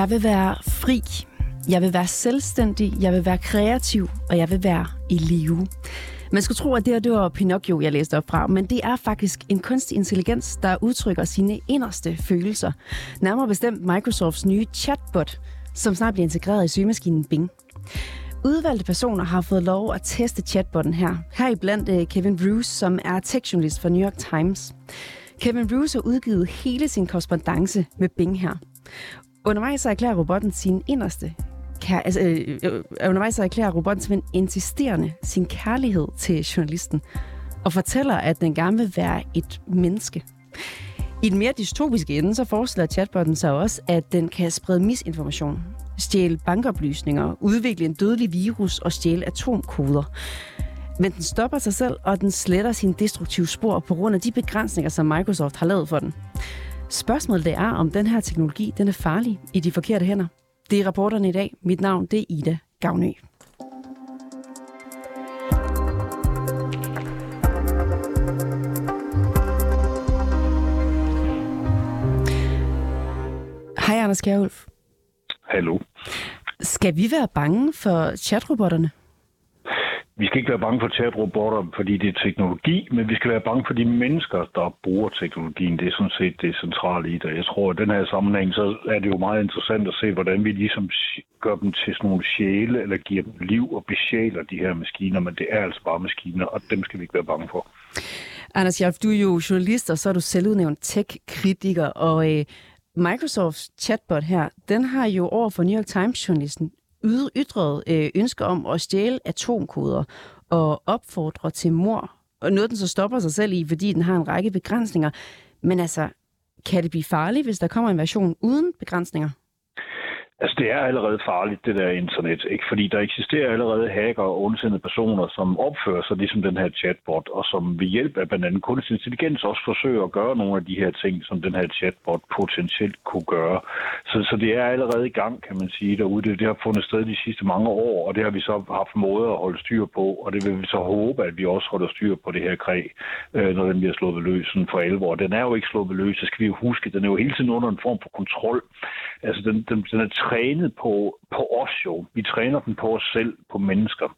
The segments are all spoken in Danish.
Jeg vil være fri. Jeg vil være selvstændig. Jeg vil være kreativ. Og jeg vil være i live. Man skulle tro, at det her det var Pinocchio, jeg læste op fra, men det er faktisk en kunstig intelligens, der udtrykker sine inderste følelser. Nærmere bestemt Microsofts nye chatbot, som snart bliver integreret i søgemaskinen Bing. Udvalgte personer har fået lov at teste chatbotten her. Heriblandt blandt Kevin Bruce, som er tekstjournalist for New York Times. Kevin Bruce har udgivet hele sin korrespondence med Bing her. Undervejs erklærer robotten sin inderste kær- altså, øh, øh, øh undervejs erklærer robotten simpelthen insisterende sin kærlighed til journalisten, og fortæller, at den gerne vil være et menneske. I den mere dystopiske ende, så forestiller chatbotten sig også, at den kan sprede misinformation, stjæle bankoplysninger, udvikle en dødelig virus og stjæle atomkoder. Men den stopper sig selv, og den sletter sine destruktive spor på grund af de begrænsninger, som Microsoft har lavet for den. Spørgsmålet det er, om den her teknologi den er farlig i de forkerte hænder. Det er rapporterne i dag. Mit navn det er Ida Gavnø. Hej Anders Kjærulf. Hallo. Skal vi være bange for chatrobotterne? Vi skal ikke være bange for chatrobotter, fordi det er teknologi, men vi skal være bange for de mennesker, der bruger teknologien. Det er sådan set det centrale i det. Jeg tror, at i den her sammenhæng, så er det jo meget interessant at se, hvordan vi ligesom gør dem til sådan nogle sjæle, eller giver dem liv og besjæler de her maskiner, men det er altså bare maskiner, og dem skal vi ikke være bange for. Anders Hjalp, du er jo journalist, og så er du selvudnævnt tech-kritiker, og øh, Microsofts chatbot her, den har jo over for New York Times-journalisten ytret øh, ønsker om at stjæle atomkoder og opfordre til mor. Og noget, den så stopper sig selv i, fordi den har en række begrænsninger. Men altså, kan det blive farligt, hvis der kommer en version uden begrænsninger? Altså, det er allerede farligt, det der internet, ikke? Fordi der eksisterer allerede hacker og ondsindede personer, som opfører sig ligesom den her chatbot, og som ved hjælp af blandt andet kunstig intelligens også forsøger at gøre nogle af de her ting, som den her chatbot potentielt kunne gøre. Så, så det er allerede i gang, kan man sige, derude. Det, det har fundet sted de sidste mange år, og det har vi så haft måde at holde styr på, og det vil vi så håbe, at vi også holder styr på det her kræg, øh, når den bliver sluppet løs sådan for alvor. Den er jo ikke sluppet løs, så skal vi jo huske, den er jo hele tiden under en form for kontrol. Altså, den, den, den er trænet på, på os jo. Vi træner den på os selv, på mennesker.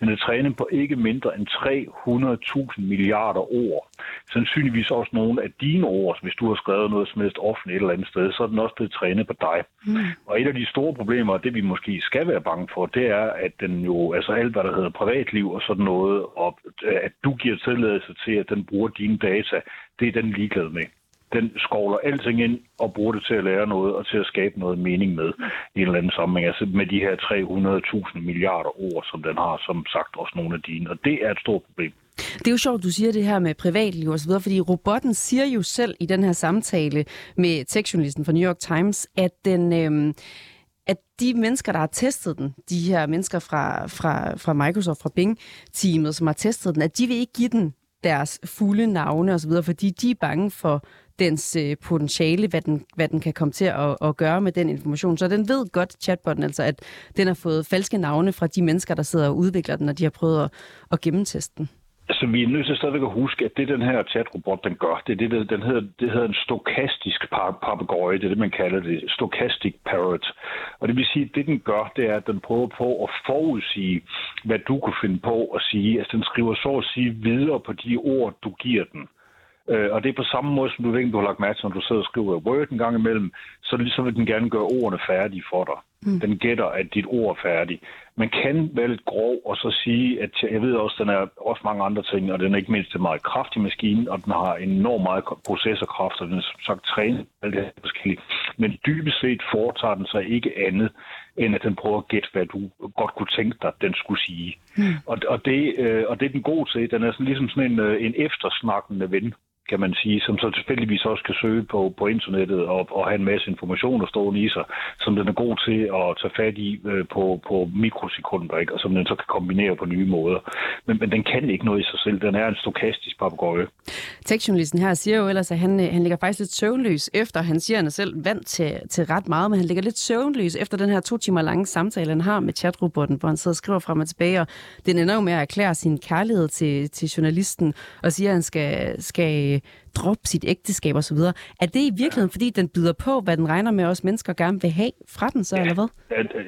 Den er trænet på ikke mindre end 300.000 milliarder ord. Sandsynligvis også nogle af dine ord, hvis du har skrevet noget som helst offentligt et eller andet sted, så er den også blevet trænet på dig. Mm. Og et af de store problemer, det vi måske skal være bange for, det er, at den jo, altså alt hvad der hedder privatliv og sådan noget, og at du giver tilladelse til, at den bruger dine data, det er den ligeglad med den skovler alting ind og bruger det til at lære noget og til at skabe noget mening med i en eller anden sammenhæng. Altså med de her 300.000 milliarder ord, som den har, som sagt også nogle af dine. Og det er et stort problem. Det er jo sjovt, du siger det her med privatliv og så videre, fordi robotten siger jo selv i den her samtale med tekstjournalisten fra New York Times, at den... Øh, at de mennesker, der har testet den, de her mennesker fra, fra, fra Microsoft, fra Bing-teamet, som har testet den, at de vil ikke give den deres fulde navne osv., fordi de er bange for dens øh, potentiale, hvad den, hvad den kan komme til at, at gøre med den information. Så den ved godt, chatbotten, altså, at den har fået falske navne fra de mennesker, der sidder og udvikler den, og de har prøvet at, at gennemteste den. Altså, vi er nødt til stadigvæk at huske, at det, den her chatrobot, den gør, det er det, den hedder, det hedder en stokastisk papegøje, det er det, man kalder det, stochastic parrot. Og det vil sige, at det, den gør, det er, at den prøver på at forudsige, hvad du kunne finde på at sige. Altså, den skriver så at sige videre på de ord, du giver den. Øh, og det er på samme måde, som du ved, du har lagt mærke til, når du sidder og skriver Word en gang imellem, så, så vil den gerne gøre ordene færdige for dig. Mm. Den gætter, at dit ord er færdigt. Man kan være lidt grov og så sige, at jeg ved også, at den er også mange andre ting, og den er ikke mindst en meget kraftig maskine, og den har enormt meget processorkraft, og den er som sagt trænet alt det her forskellige. Men dybest set foretager den sig ikke andet, end at den prøver at gætte, hvad du godt kunne tænke dig, den skulle sige. Mm. Og, og, det, øh, og det er den god til. Den er sådan, ligesom sådan en, øh, en eftersnakkende ven kan man sige, som så tilfældigvis også kan søge på, på internettet og, og have en masse informationer stående i sig, som den er god til at tage fat i øh, på, på mikrosekunder, ikke? og som den så kan kombinere på nye måder. Men, men den kan ikke noget i sig selv. Den er en stokastisk papegøje. Tekstjournalisten her siger jo ellers, at han, øh, han ligger faktisk lidt søvnløs efter, han siger, at han er selv vant til, til ret meget, men han ligger lidt søvnløs efter den her to timer lange samtale, han har med chatrobotten, hvor han sidder og skriver frem og tilbage, og den ender jo med at erklære sin kærlighed til, til journalisten og siger, at han skal, skal øh, droppe sit ægteskab osv. Er det i virkeligheden, fordi den byder på, hvad den regner med, os mennesker gerne vil have fra den så, ja, eller hvad?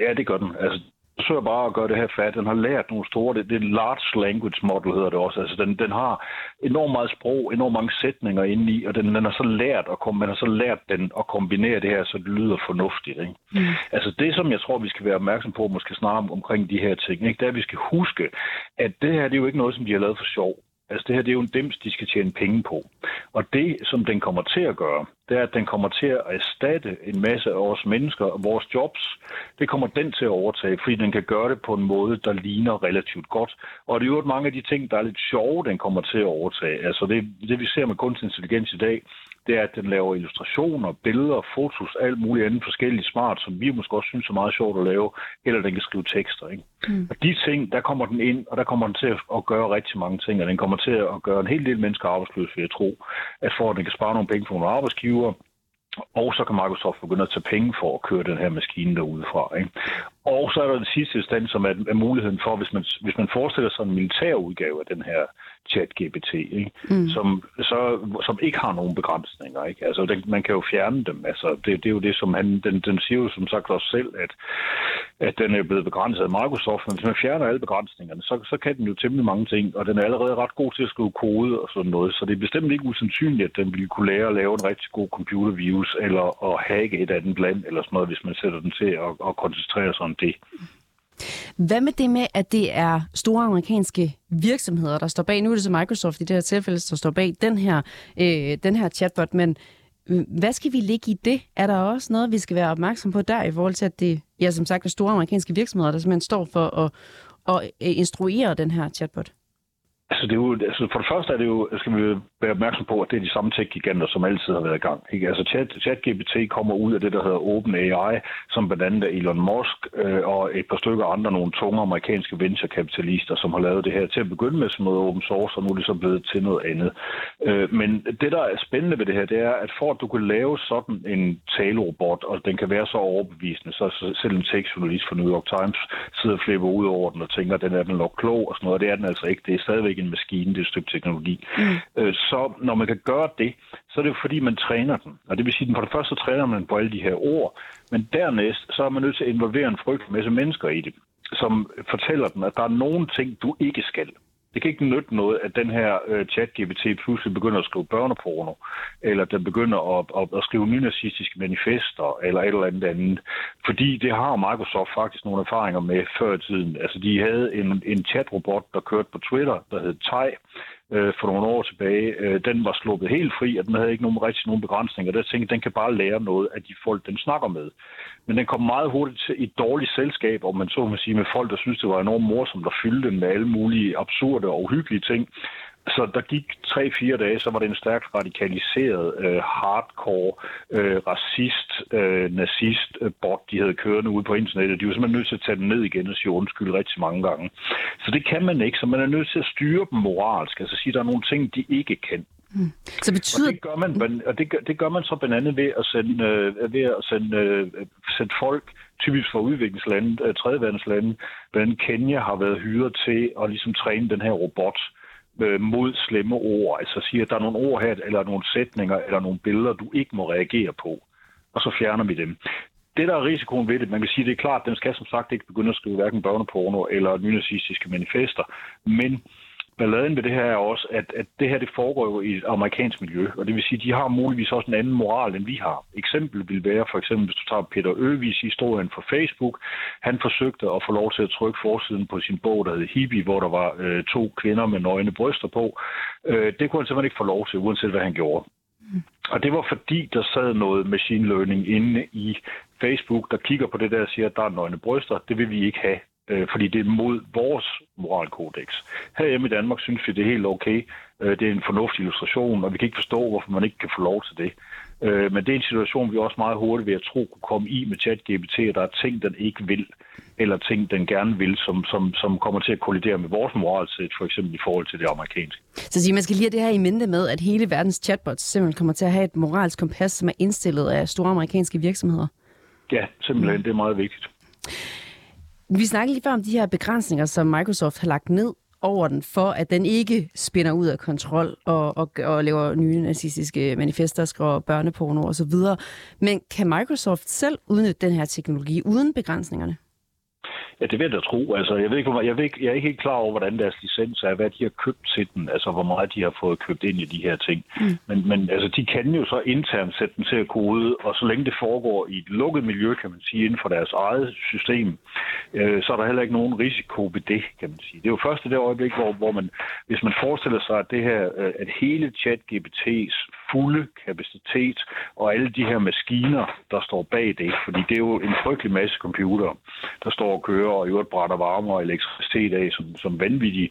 Ja, det gør den. Altså, forsøger bare at gøre det her fat. Den har lært nogle store, det, det er large language model hedder det også. Altså den, den har enormt meget sprog, enormt mange sætninger inde i, og den, den har så lært at komme, man har så lært den at kombinere det her, så det lyder fornuftigt. Ikke? Mm. Altså det, som jeg tror, vi skal være opmærksom på, måske snart om, omkring de her ting, ikke? det er, at vi skal huske, at det her det er jo ikke noget, som de har lavet for sjov. Altså det her, det er jo en dims, de skal tjene penge på. Og det, som den kommer til at gøre, det er, at den kommer til at erstatte en masse af vores mennesker og vores jobs. Det kommer den til at overtage, fordi den kan gøre det på en måde, der ligner relativt godt. Og det er jo mange af de ting, der er lidt sjove, den kommer til at overtage. Altså det, det vi ser med kunstig intelligens i dag, det er, at den laver illustrationer, billeder, fotos, alt muligt andet forskelligt smart, som vi måske også synes er meget sjovt at lave, eller den kan skrive tekster. Ikke? Mm. Og de ting, der kommer den ind, og der kommer den til at gøre rigtig mange ting, og den kommer til at gøre en hel del mennesker arbejdsløse, vil jeg tro, at for at den kan spare nogle penge for nogle arbejdsgiver, og så kan Microsoft begynde at tage penge for at køre den her maskine derudefra. Ikke? Og så er der den sidste stand, som er, er muligheden for, hvis man, hvis man forestiller sig en militær udgave af den her chat-GPT, ikke? Mm. Som, så, som ikke har nogen begrænsninger. Ikke? Altså, den, man kan jo fjerne dem. Altså, det, det er jo det, som han, den, den siger jo som sagt også selv, at, at den er blevet begrænset af Microsoft, men hvis man fjerner alle begrænsningerne, så, så kan den jo temmelig mange ting, og den er allerede ret god til at skrive kode og sådan noget, så det er bestemt ikke usandsynligt, at den ville kunne lære at lave en rigtig god computervirus, eller at hacke et andet land, eller sådan noget, hvis man sætter den til at, at koncentrere sig om det. Hvad med det med, at det er store amerikanske virksomheder, der står bag? Nu er det så Microsoft i det her tilfælde, der står bag den her, øh, den her chatbot, men øh, hvad skal vi ligge i det? Er der også noget, vi skal være opmærksom på der, i forhold til, at det ja, som sagt er store amerikanske virksomheder, der simpelthen står for at, at øh, instruere den her chatbot? Altså, det er jo, altså, for det første er det jo, skal vi være opmærksom på, at det er de samme tech-giganter, som altid har været i gang. Ikke? Altså, chat, ChatGPT kommer ud af det, der hedder OpenAI, som blandt andet er Elon Musk øh, og et par stykker andre, nogle tunge amerikanske venturekapitalister, som har lavet det her til at begynde med som noget open source, og nu er det så blevet til noget andet. Øh, men det, der er spændende ved det her, det er, at for at du kan lave sådan en talerobot, og den kan være så overbevisende, så selv en tekstjournalist for New York Times sidder og flipper ud over den og tænker, at den er den nok klog og sådan noget, og det er den altså ikke. Det er stadigvæk en maskine, det er et stykke teknologi. Mm. Øh, så når man kan gøre det, så er det jo fordi, man træner den. Og det vil sige, at for det første træner man på alle de her ord, men dernæst så er man nødt til at involvere en frygtelig masse mennesker i det, som fortæller dem, at der er nogle ting, du ikke skal. Det kan ikke nytte noget, at den her øh, chat-GPT pludselig begynder at skrive børneporno, eller den begynder at, at, at skrive nynazistiske manifester, eller et eller andet andet. Fordi det har Microsoft faktisk nogle erfaringer med før i tiden. Altså, de havde en, en chat-robot, der kørte på Twitter, der hed Tai, øh, for nogle år tilbage, øh, den var sluppet helt fri, og den havde ikke nogen rigtig nogen begrænsninger. Der tænkte den kan bare lære noget af de folk, den snakker med. Men den kom meget hurtigt til et dårligt selskab, om man så må sige, med folk, der synes det var enormt morsomt at fylde den med alle mulige absurde og uhyggelige ting. Så der gik tre-fire dage, så var det en stærkt radikaliseret, øh, hardcore, øh, racist, øh, nazist øh, bot, de havde kørende ude på internettet. De var simpelthen nødt til at tage den ned igen og sige undskyld rigtig mange gange. Så det kan man ikke, så man er nødt til at styre dem moralsk. Altså sige, der er nogle ting, de ikke kan. Mm. Så betyder... Og det gør man, og det gør, det gør man så blandt andet ved at sende, øh, ved at sende, øh, sende folk, typisk fra udviklingslande, øh, tredjeverdenslande, blandt andet Kenya har været hyret til at ligesom træne den her robot øh, Øh, mod slemme ord. Altså siger, at der er nogle ord her, eller nogle sætninger, eller nogle billeder, du ikke må reagere på. Og så fjerner vi dem. Det, der er risikoen ved det, man kan sige, det er klart, at den skal som sagt ikke begynde at skrive hverken børneporno eller nynazistiske manifester, men balladen ved det her er også, at, at det her det foregår jo i et amerikansk miljø, og det vil sige, at de har muligvis også en anden moral, end vi har. Eksempel vil være, for eksempel, hvis du tager Peter Øvis historien fra Facebook, han forsøgte at få lov til at trykke forsiden på sin bog, der hed Hippie, hvor der var øh, to kvinder med nøgne bryster på. Øh, det kunne han simpelthen ikke få lov til, uanset hvad han gjorde. Og det var fordi, der sad noget machine learning inde i Facebook, der kigger på det der og siger, at der er nøgne bryster. Det vil vi ikke have øh, fordi det er mod vores moralkodex. Herhjemme i Danmark synes vi, det er helt okay. Øh, det er en fornuftig illustration, og vi kan ikke forstå, hvorfor man ikke kan få lov til det. Øh, men det er en situation, vi også meget hurtigt ved at tro kunne komme i med ChatGPT, at der er ting, den ikke vil, eller ting, den gerne vil, som, som, som kommer til at kollidere med vores moralsæt, for eksempel i forhold til det amerikanske. Så siger man skal lige have det her i mente med, at hele verdens chatbots simpelthen kommer til at have et moralsk kompas, som er indstillet af store amerikanske virksomheder? Ja, simpelthen. Det er meget vigtigt. Vi snakkede lige før om de her begrænsninger, som Microsoft har lagt ned over den, for at den ikke spinder ud af kontrol og, og, og laver nye nazistiske manifester, skriver børneporno osv. Men kan Microsoft selv udnytte den her teknologi uden begrænsningerne? Ja, det vil jeg da tro. Altså, jeg, ved ikke, jeg, ved ikke, jeg er ikke helt klar over, hvordan deres licens er, hvad de har købt til den, altså hvor meget de har fået købt ind i de her ting. Mm. Men, men altså, de kan jo så internt sætte den til at kode, og så længe det foregår i et lukket miljø, kan man sige, inden for deres eget system, øh, så er der heller ikke nogen risiko ved det, kan man sige. Det er jo først i det øjeblik, hvor, hvor man, hvis man forestiller sig, at det her, øh, at hele chat-GPT's fulde kapacitet og alle de her maskiner, der står bag det, fordi det er jo en frygtelig masse computer, der står og kører og i øvrigt brænder varme og elektricitet af som, som vanvittige,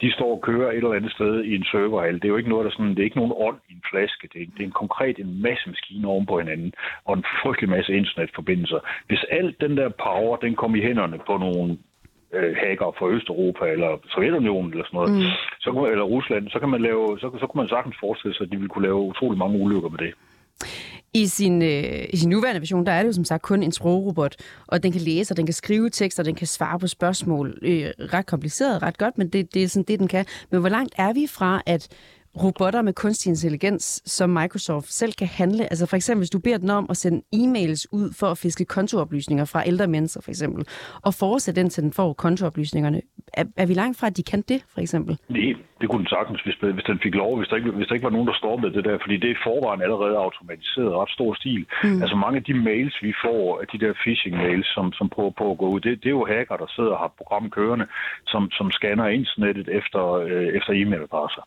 de står og kører et eller andet sted i en serverhal. Det er jo ikke noget, der sådan, det er ikke nogen ånd i en flaske. Det er, det er en konkret en masse maskiner oven på hinanden og en frygtelig masse internetforbindelser. Hvis alt den der power, den kom i hænderne på nogle øh, hacker fra Østeuropa eller Sovjetunionen eller sådan noget, mm. så eller Rusland, så kan man lave, så, så kunne man sagtens forestille sig, at de ville kunne lave utrolig mange ulykker med det. I sin, øh, I sin nuværende version, der er det jo som sagt kun en sprogrobot, og den kan læse, og den kan skrive tekster, og den kan svare på spørgsmål. Øh, ret kompliceret, ret godt, men det, det er sådan det, den kan. Men hvor langt er vi fra, at robotter med kunstig intelligens, som Microsoft selv kan handle. Altså for eksempel, hvis du beder den om at sende e-mails ud for at fiske kontooplysninger fra ældre mennesker, for eksempel, og fortsætte den til den får kontooplysningerne. Er, er vi langt fra, at de kan det, for eksempel? Nej, det kunne den sagtens, hvis, hvis den fik lov, hvis der, ikke, hvis der ikke var nogen, der stoppede det der, fordi det er forvejen allerede automatiseret ret stor stil. Mm. Altså mange af de mails, vi får, af de der phishing-mails, som, som prøver på at gå ud, det, det er jo hacker, der sidder og har program kørende, som, som scanner internettet efter, øh, efter e-mailadresser.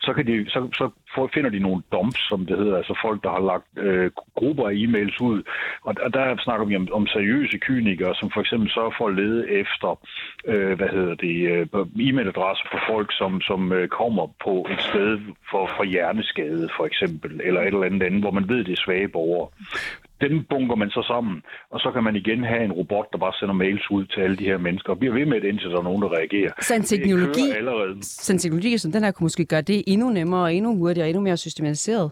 Så kan de, så, så finder de nogle dumps, som det hedder, altså folk, der har lagt øh, grupper af e-mails ud. Og, og der snakker vi om, om seriøse kynikere, som for eksempel sørger for at lede efter, øh, hvad hedder det, øh, e-mailadresser for folk, som, som øh, kommer på et sted for, for hjerneskade, for eksempel, eller et eller andet andet, hvor man ved, det er svage borgere dem bunker man så sammen, og så kan man igen have en robot, der bare sender mails ud til alle de her mennesker, og bliver ved med det, indtil der er nogen, der reagerer. Så en teknologi, så en teknologi som den her kunne måske gøre det endnu nemmere, og endnu hurtigere, og endnu mere systematiseret?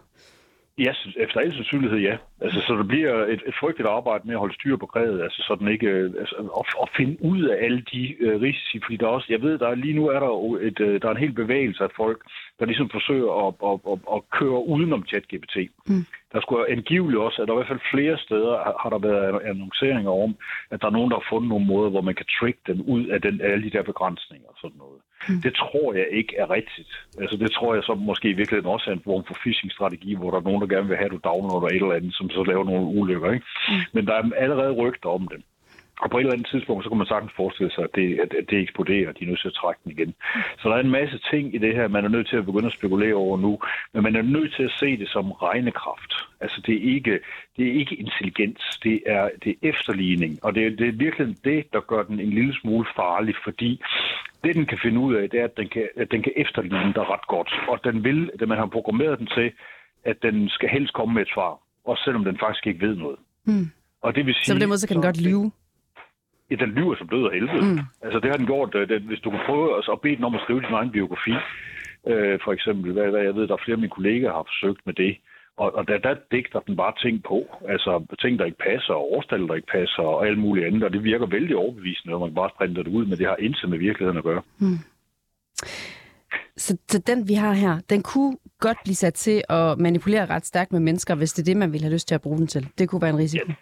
Ja, efter al sandsynlighed ja. Altså, så det bliver et, et frygteligt arbejde med at holde styr på krævet, altså sådan ikke, øh, altså, at, at finde ud af alle de uh, risici, fordi der også, jeg ved, der lige nu er der et, uh, der er en hel bevægelse af folk, der ligesom forsøger at, at, at, at køre udenom ChatGPT. Mm. Der skulle angiveligt også, at der i hvert fald flere steder har der været annonceringer om, at der er nogen, der har fundet nogle måder, hvor man kan trick den ud af den, alle de der begrænsninger og sådan noget. Mm. Det tror jeg ikke er rigtigt. Altså det tror jeg så måske i virkeligheden også er en form for phishing-strategi, hvor der er nogen, der gerne vil have, at du downloader et eller andet, som så laver nogle ulykker. Ikke? Mm. Men der er allerede rygter om det. Og på et eller andet tidspunkt, så kan man sagtens forestille sig, at det, at det eksploderer, de er nødt til at trække den igen. Så der er en masse ting i det her, man er nødt til at begynde at spekulere over nu, men man er nødt til at se det som regnekraft. Altså det er ikke, det er ikke intelligens, det er, det er efterligning, og det er, det er virkelig det, der gør den en lille smule farlig, fordi det, den kan finde ud af, det er, at den kan, at den kan efterligne dig ret godt, og den vil, at man har programmeret den til, at den skal helst komme med et svar, også selvom den faktisk ikke ved noget. Mm. Og det vil sige, så på den måde så kan den godt lyve? Ja, den lyver som død og helvede. Mm. Altså, det har den gjort. Øh, det, hvis du kan prøve at bede den om at skrive din egen biografi, øh, for eksempel, hvad, hvad jeg ved, der er flere af mine kolleger har forsøgt med det, og, og der, der digter den bare ting på. Altså ting, der ikke passer, og årstal, der ikke passer, og alt muligt andet. Og det virker vældig overbevisende, når man bare sprinter det ud, men det har intet med virkeligheden at gøre. Mm. Så, så den, vi har her, den kunne godt blive sat til at manipulere ret stærkt med mennesker, hvis det er det, man vil have lyst til at bruge den til. Det kunne være en risiko. Ja.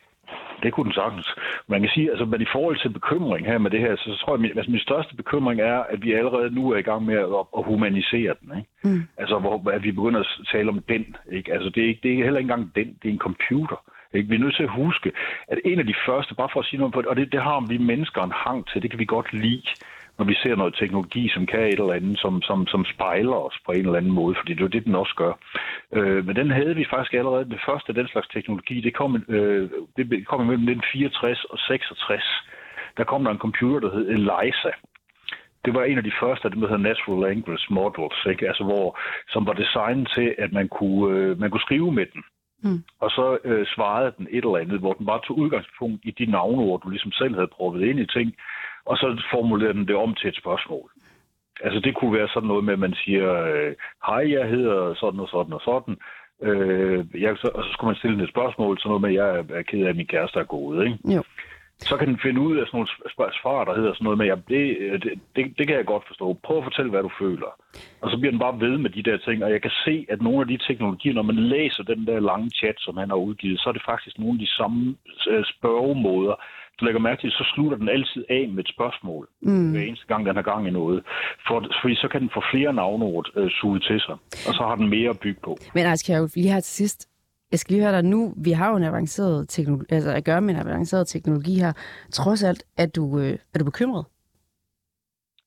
Det kunne den sagtens. Man kan sige, altså, men i forhold til bekymring her med det her, så, så tror jeg, at altså, min største bekymring er, at vi allerede nu er i gang med at, at humanisere den. Ikke? Mm. Altså, hvor at vi begynder at tale om den. Ikke? Altså, det er, ikke, det er heller ikke engang den, det er en computer. Ikke? Vi er nødt til at huske, at en af de første, bare for at sige noget på det, og det, det har vi mennesker en hang til, det kan vi godt lide når vi ser noget teknologi, som kan et eller andet, som, som, som spejler os på en eller anden måde, fordi det er jo det, den også gør. Øh, men den havde vi faktisk allerede, det første af den slags teknologi, det kom, øh, det kom imellem 1964 og 66. Der kom der en computer, der hed ELIZA, det var en af de første af dem, der hedder Natural Language Models, ikke? Altså, hvor, som var designet til, at man kunne, øh, man kunne skrive med den. Mm. Og så øh, svarede den et eller andet, hvor den bare tog udgangspunkt i de navneord, du ligesom selv havde prøvet ind i ting, og så formulerer den det om til et spørgsmål. Altså det kunne være sådan noget med, at man siger, øh, hej, jeg hedder sådan og sådan og sådan, Øh, jeg, så, og så skulle man stille et spørgsmål, sådan noget med, at jeg er ked af, at min kæreste er gået. Ikke? Jo. så kan den finde ud af sådan nogle svar, der hedder sådan noget med, ja, det, det, det, det kan jeg godt forstå. Prøv at fortælle, hvad du føler. Og så bliver den bare ved med de der ting, og jeg kan se, at nogle af de teknologier, når man læser den der lange chat, som han har udgivet, så er det faktisk nogle af de samme øh, spørgemåder, du lægger mærke til, så slutter den altid af med et spørgsmål, mm. hver eneste gang, den har gang i noget. For, fordi så kan den få flere navnord øh, suget til sig, og så har den mere at bygge på. Men altså, jeg jo lige her til sidst, jeg skal lige høre dig nu, vi har jo en avanceret teknologi, altså at gøre med en avanceret teknologi her. Trods alt, er du, øh, er du bekymret?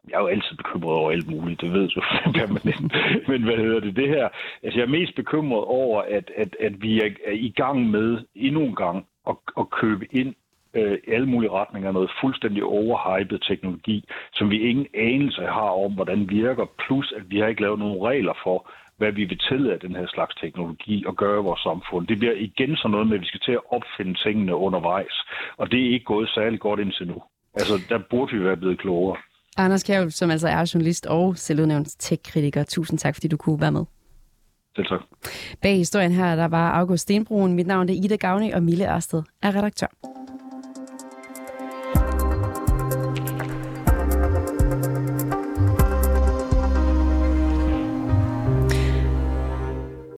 Jeg er jo altid bekymret over alt muligt, det ved du permanent. Men hvad hedder det, det her? Altså, jeg er mest bekymret over, at, at, at vi er, er i gang med endnu en gang at, at købe ind øh, i alle mulige retninger noget fuldstændig overhypet teknologi, som vi ingen anelse har om, hvordan virker, plus at vi har ikke lavet nogen regler for, hvad vi vil tillade den her slags teknologi og gøre i vores samfund. Det bliver igen sådan noget med, at vi skal til at opfinde tingene undervejs, og det er ikke gået særlig godt indtil nu. Altså, der burde vi være blevet klogere. Anders Kjærl, som altså er journalist og selvudnævnt tech-kritiker. Tusind tak, fordi du kunne være med. Selv tak. Bag historien her, der var August Stenbroen. Mit navn er Ida Gavni, og Mille Ørsted er redaktør.